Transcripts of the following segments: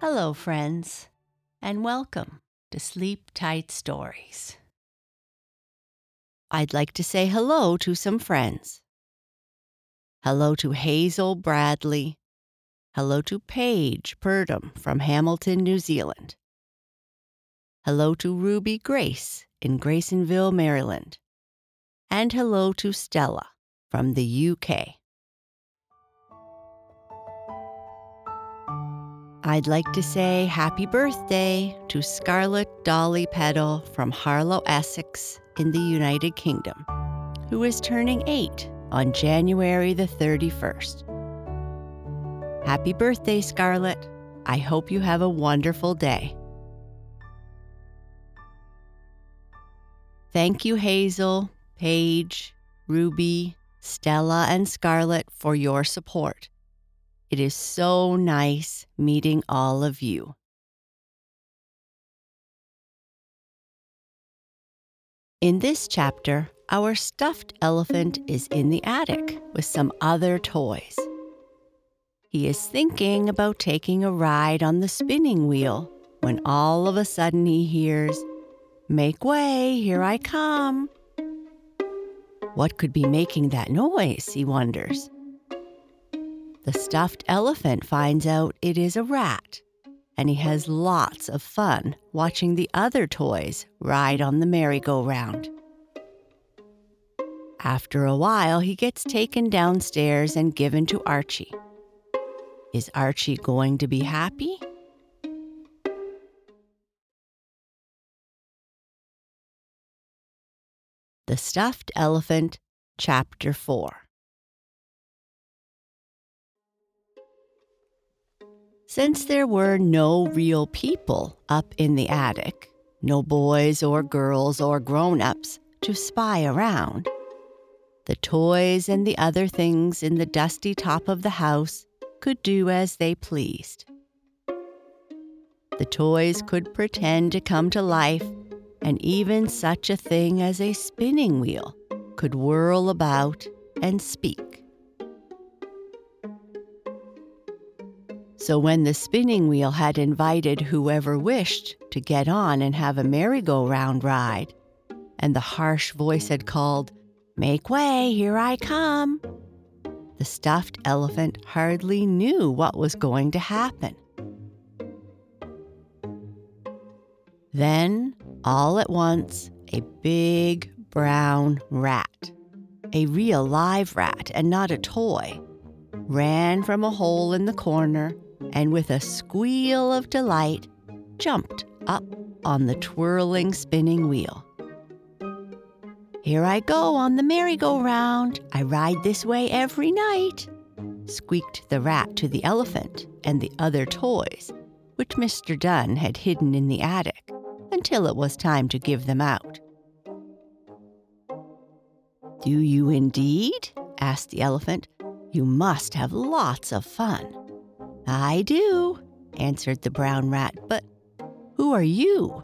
Hello, friends, and welcome to Sleep Tight Stories. I'd like to say hello to some friends. Hello to Hazel Bradley. Hello to Paige Purdom from Hamilton, New Zealand. Hello to Ruby Grace in Grasonville, Maryland. And hello to Stella from the UK. I'd like to say happy birthday to Scarlett Dolly Peddle from Harlow, Essex, in the United Kingdom, who is turning eight on January the 31st. Happy birthday, Scarlett. I hope you have a wonderful day. Thank you, Hazel, Paige, Ruby, Stella, and Scarlett, for your support. It is so nice meeting all of you. In this chapter, our stuffed elephant is in the attic with some other toys. He is thinking about taking a ride on the spinning wheel when all of a sudden he hears, Make way, here I come. What could be making that noise, he wonders. The stuffed elephant finds out it is a rat, and he has lots of fun watching the other toys ride on the merry-go-round. After a while, he gets taken downstairs and given to Archie. Is Archie going to be happy? The Stuffed Elephant, Chapter 4 Since there were no real people up in the attic, no boys or girls or grown ups to spy around, the toys and the other things in the dusty top of the house could do as they pleased. The toys could pretend to come to life, and even such a thing as a spinning wheel could whirl about and speak. So when the spinning wheel had invited whoever wished to get on and have a merry-go-round ride, and the harsh voice had called, Make way, here I come, the stuffed elephant hardly knew what was going to happen. Then, all at once, a big brown rat, a real live rat and not a toy, ran from a hole in the corner and with a squeal of delight, jumped up on the twirling spinning wheel. Here I go on the merry-go-round. I ride this way every night, squeaked the rat to the elephant and the other toys, which Mr. Dunn had hidden in the attic until it was time to give them out. Do you indeed? asked the elephant. You must have lots of fun. I do, answered the brown rat, but who are you?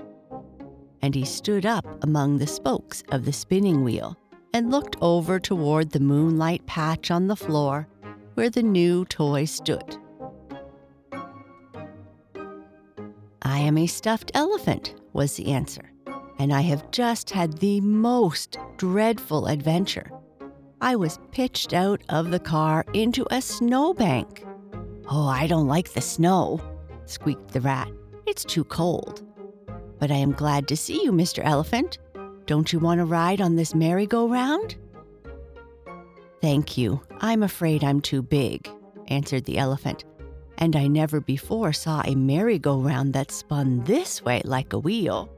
And he stood up among the spokes of the spinning wheel and looked over toward the moonlight patch on the floor where the new toy stood. I am a stuffed elephant, was the answer, and I have just had the most dreadful adventure. I was pitched out of the car into a snowbank. Oh, I don't like the snow, squeaked the rat. It's too cold. But I am glad to see you, Mr. Elephant. Don't you want to ride on this merry-go-round? Thank you. I'm afraid I'm too big, answered the elephant, and I never before saw a merry-go-round that spun this way like a wheel.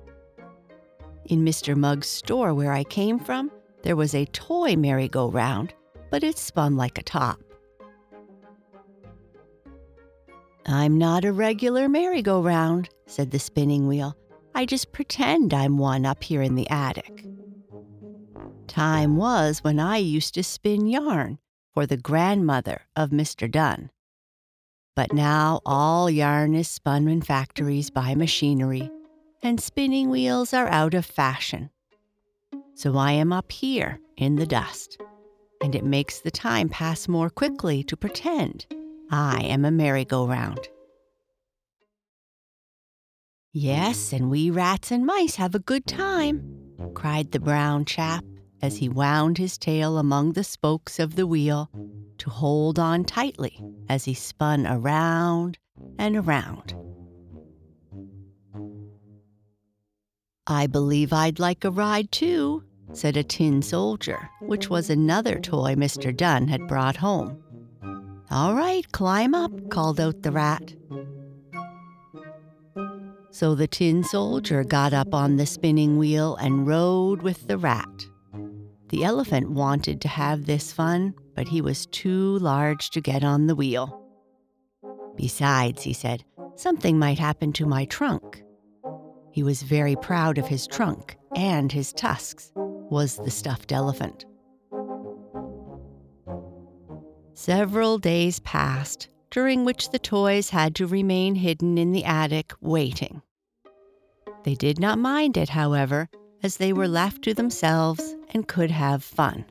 In Mr. Mugg's store where I came from, there was a toy merry-go-round, but it spun like a top. I'm not a regular merry-go-round, said the spinning wheel. I just pretend I'm one up here in the attic. Time was when I used to spin yarn for the grandmother of Mr. Dunn. But now all yarn is spun in factories by machinery, and spinning wheels are out of fashion. So I am up here in the dust, and it makes the time pass more quickly to pretend I am a merry-go-round. Yes, and we rats and mice have a good time, cried the brown chap as he wound his tail among the spokes of the wheel to hold on tightly as he spun around and around. I believe I'd like a ride too, said a tin soldier, which was another toy Mr. Dunn had brought home. All right, climb up, called out the rat. So the tin soldier got up on the spinning wheel and rode with the rat. The elephant wanted to have this fun, but he was too large to get on the wheel. Besides, he said, something might happen to my trunk. He was very proud of his trunk and his tusks, was the stuffed elephant. Several days passed, during which the toys had to remain hidden in the attic, waiting. They did not mind it, however, as they were left to themselves and could have fun.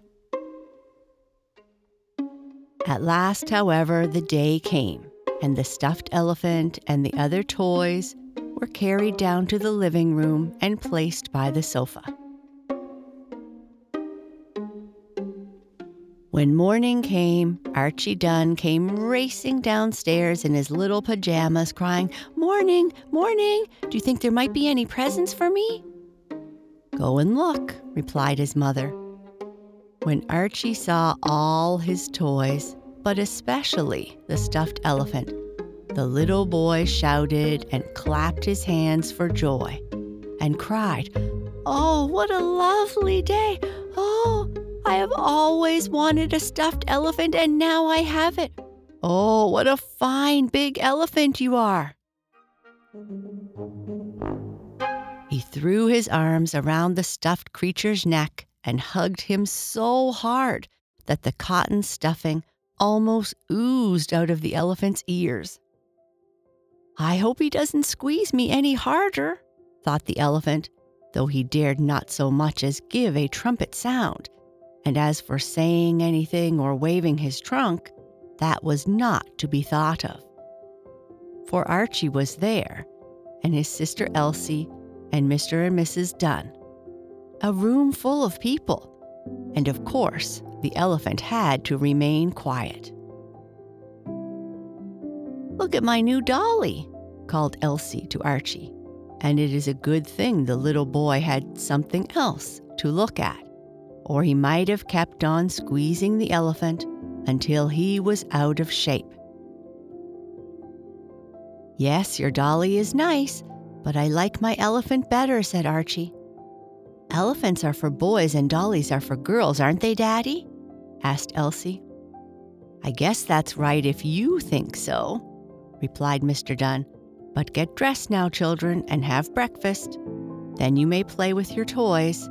At last, however, the day came, and the stuffed elephant and the other toys were carried down to the living room and placed by the sofa. When morning came, Archie Dunn came racing downstairs in his little pajamas, crying, Morning, morning! Do you think there might be any presents for me? Go and look, replied his mother. When Archie saw all his toys, but especially the stuffed elephant, the little boy shouted and clapped his hands for joy and cried, Oh, what a lovely day! Oh, I have always wanted a stuffed elephant and now I have it. Oh, what a fine big elephant you are! He threw his arms around the stuffed creature's neck and hugged him so hard that the cotton stuffing almost oozed out of the elephant's ears. I hope he doesn't squeeze me any harder, thought the elephant, though he dared not so much as give a trumpet sound. And as for saying anything or waving his trunk, that was not to be thought of. For Archie was there, and his sister Elsie and Mr. and Mrs. Dunn. A room full of people. And of course, the elephant had to remain quiet. Look at my new dolly, called Elsie to Archie. And it is a good thing the little boy had something else to look at, or he might have kept on squeezing the elephant until he was out of shape. Yes, your dolly is nice, but I like my elephant better, said Archie. Elephants are for boys and dollies are for girls, aren't they, Daddy? asked Elsie. I guess that's right if you think so, replied Mr. Dunn. But get dressed now, children, and have breakfast. Then you may play with your toys.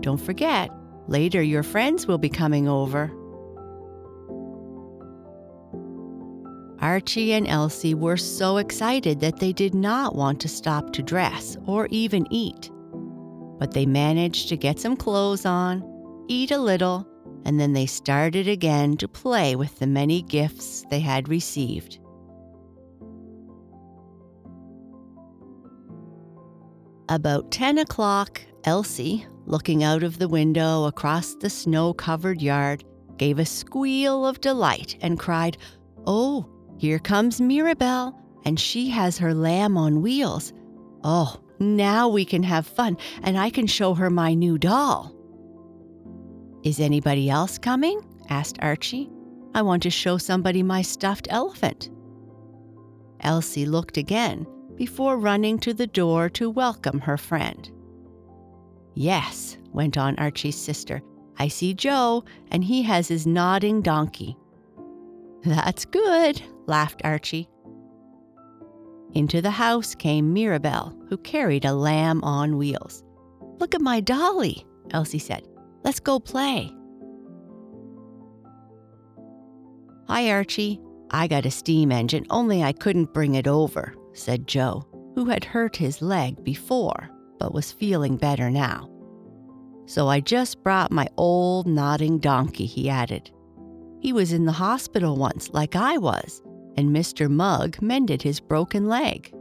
Don't forget, later your friends will be coming over. Archie and Elsie were so excited that they did not want to stop to dress or even eat. But they managed to get some clothes on, eat a little, and then they started again to play with the many gifts they had received. About 10 o'clock, Elsie, looking out of the window across the snow covered yard, gave a squeal of delight and cried, Oh, here comes Mirabelle, and she has her lamb on wheels. Oh, now we can have fun, and I can show her my new doll. Is anybody else coming? asked Archie. I want to show somebody my stuffed elephant. Elsie looked again before running to the door to welcome her friend. Yes, went on Archie's sister, I see Joe, and he has his nodding donkey. That's good, laughed Archie. Into the house came Mirabelle, who carried a lamb on wheels. Look at my dolly, Elsie said. Let's go play. Hi, Archie. I got a steam engine, only I couldn't bring it over, said Joe, who had hurt his leg before, but was feeling better now. So I just brought my old nodding donkey, he added. He was in the hospital once, like I was, and Mr. Mugg mended his broken leg.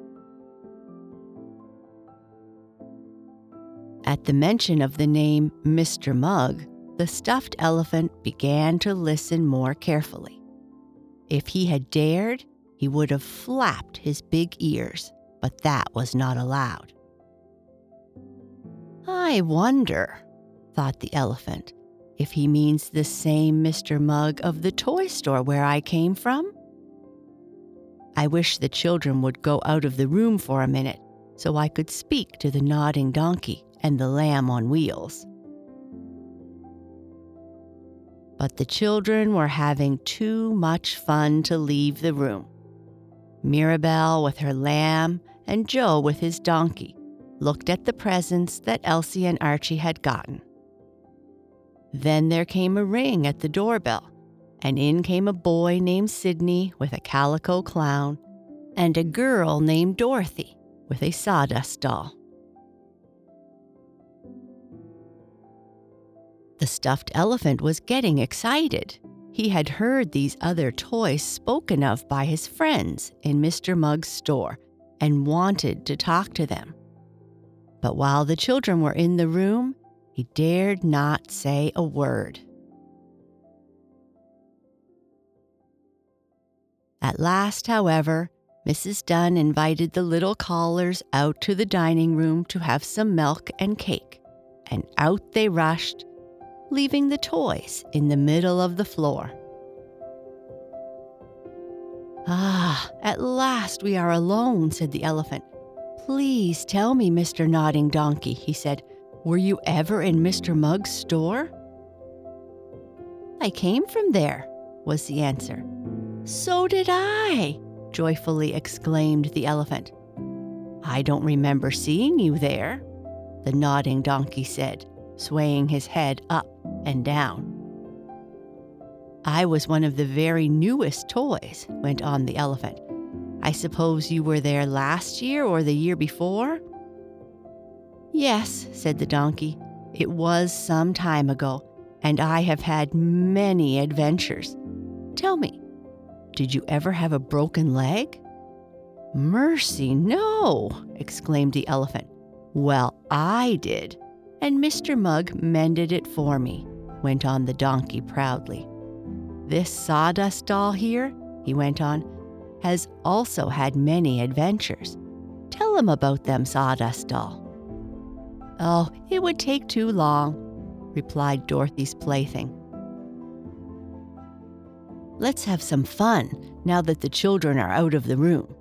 At the mention of the name Mr. Mugg, the stuffed elephant began to listen more carefully. If he had dared, he would have flapped his big ears, but that was not allowed. I wonder, thought the elephant, if he means the same Mr. Mugg of the toy store where I came from? I wish the children would go out of the room for a minute so I could speak to the nodding donkey and the lamb on wheels. But the children were having too much fun to leave the room. Mirabelle with her lamb and Joe with his donkey looked at the presents that Elsie and Archie had gotten. Then there came a ring at the doorbell, and in came a boy named Sidney with a calico clown, and a girl named Dorothy with a sawdust doll. The stuffed elephant was getting excited. He had heard these other toys spoken of by his friends in Mr. Mugg's store and wanted to talk to them. But while the children were in the room, he dared not say a word. At last, however, Mrs. Dunn invited the little callers out to the dining room to have some milk and cake, and out they rushed, leaving the toys in the middle of the floor. Ah, at last we are alone, said the elephant. Please tell me, Mr. Nodding Donkey, he said, were you ever in Mr. Mugg's store? I came from there, was the answer. So did I, joyfully exclaimed the elephant. I don't remember seeing you there, the nodding donkey said, swaying his head up and down. I was one of the very newest toys, went on the elephant. I suppose you were there last year or the year before? Yes, said the donkey. It was some time ago, and I have had many adventures. Tell me, did you ever have a broken leg? Mercy, no, exclaimed the elephant. Well, I did, and Mr. Mugg mended it for me, went on the donkey proudly. This sawdust doll here, he went on, has also had many adventures. Tell him about them, Sawdust Doll. Oh, it would take too long, replied Dorothy's plaything. Let's have some fun now that the children are out of the room.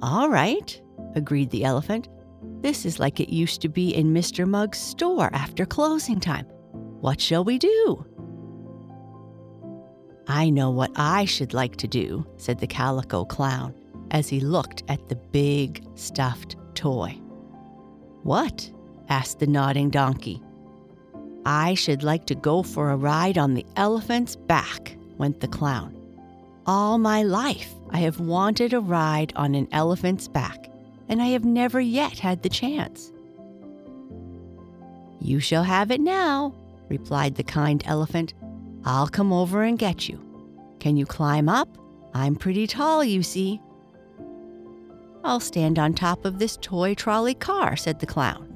All right, agreed the elephant. This is like it used to be in Mr. Mugg's store after closing time. What shall we do? I know what I should like to do, said the calico clown as he looked at the big stuffed toy. What? asked the nodding donkey. I should like to go for a ride on the elephant's back, went the clown. All my life, I have wanted a ride on an elephant's back, and I have never yet had the chance. You shall have it now, replied the kind elephant. I'll come over and get you. Can you climb up? I'm pretty tall, you see. I'll stand on top of this toy trolley car, said the clown.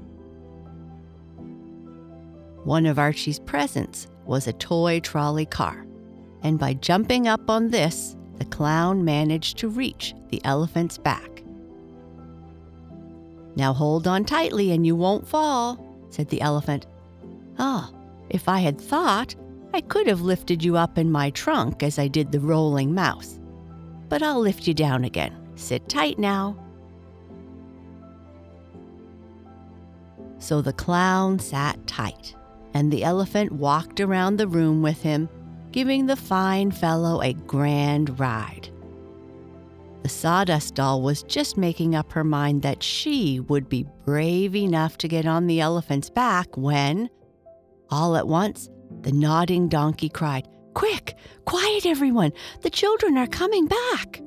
One of Archie's presents was a toy trolley car, and by jumping up on this, the clown managed to reach the elephant's back. Now hold on tightly and you won't fall, said the elephant. Ah, if I had thought, I could have lifted you up in my trunk as I did the rolling mouse. But I'll lift you down again. Sit tight now. So the clown sat tight, and the elephant walked around the room with him, giving the fine fellow a grand ride. The sawdust doll was just making up her mind that she would be brave enough to get on the elephant's back when, all at once, the nodding donkey cried, Quick! Quiet, everyone! The children are coming back!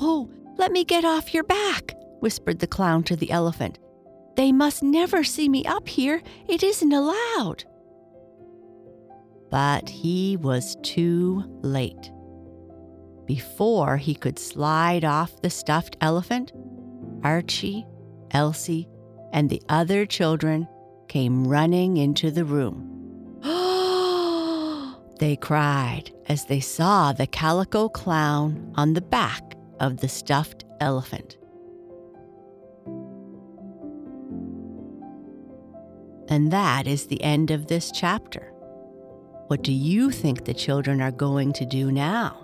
Oh, let me get off your back, whispered the clown to the elephant. They must never see me up here. It isn't allowed. But he was too late. Before he could slide off the stuffed elephant, Archie, Elsie, and the other children came running into the room. they cried as they saw the calico clown on the back of the stuffed elephant. And that is the end of this chapter. What do you think the children are going to do now?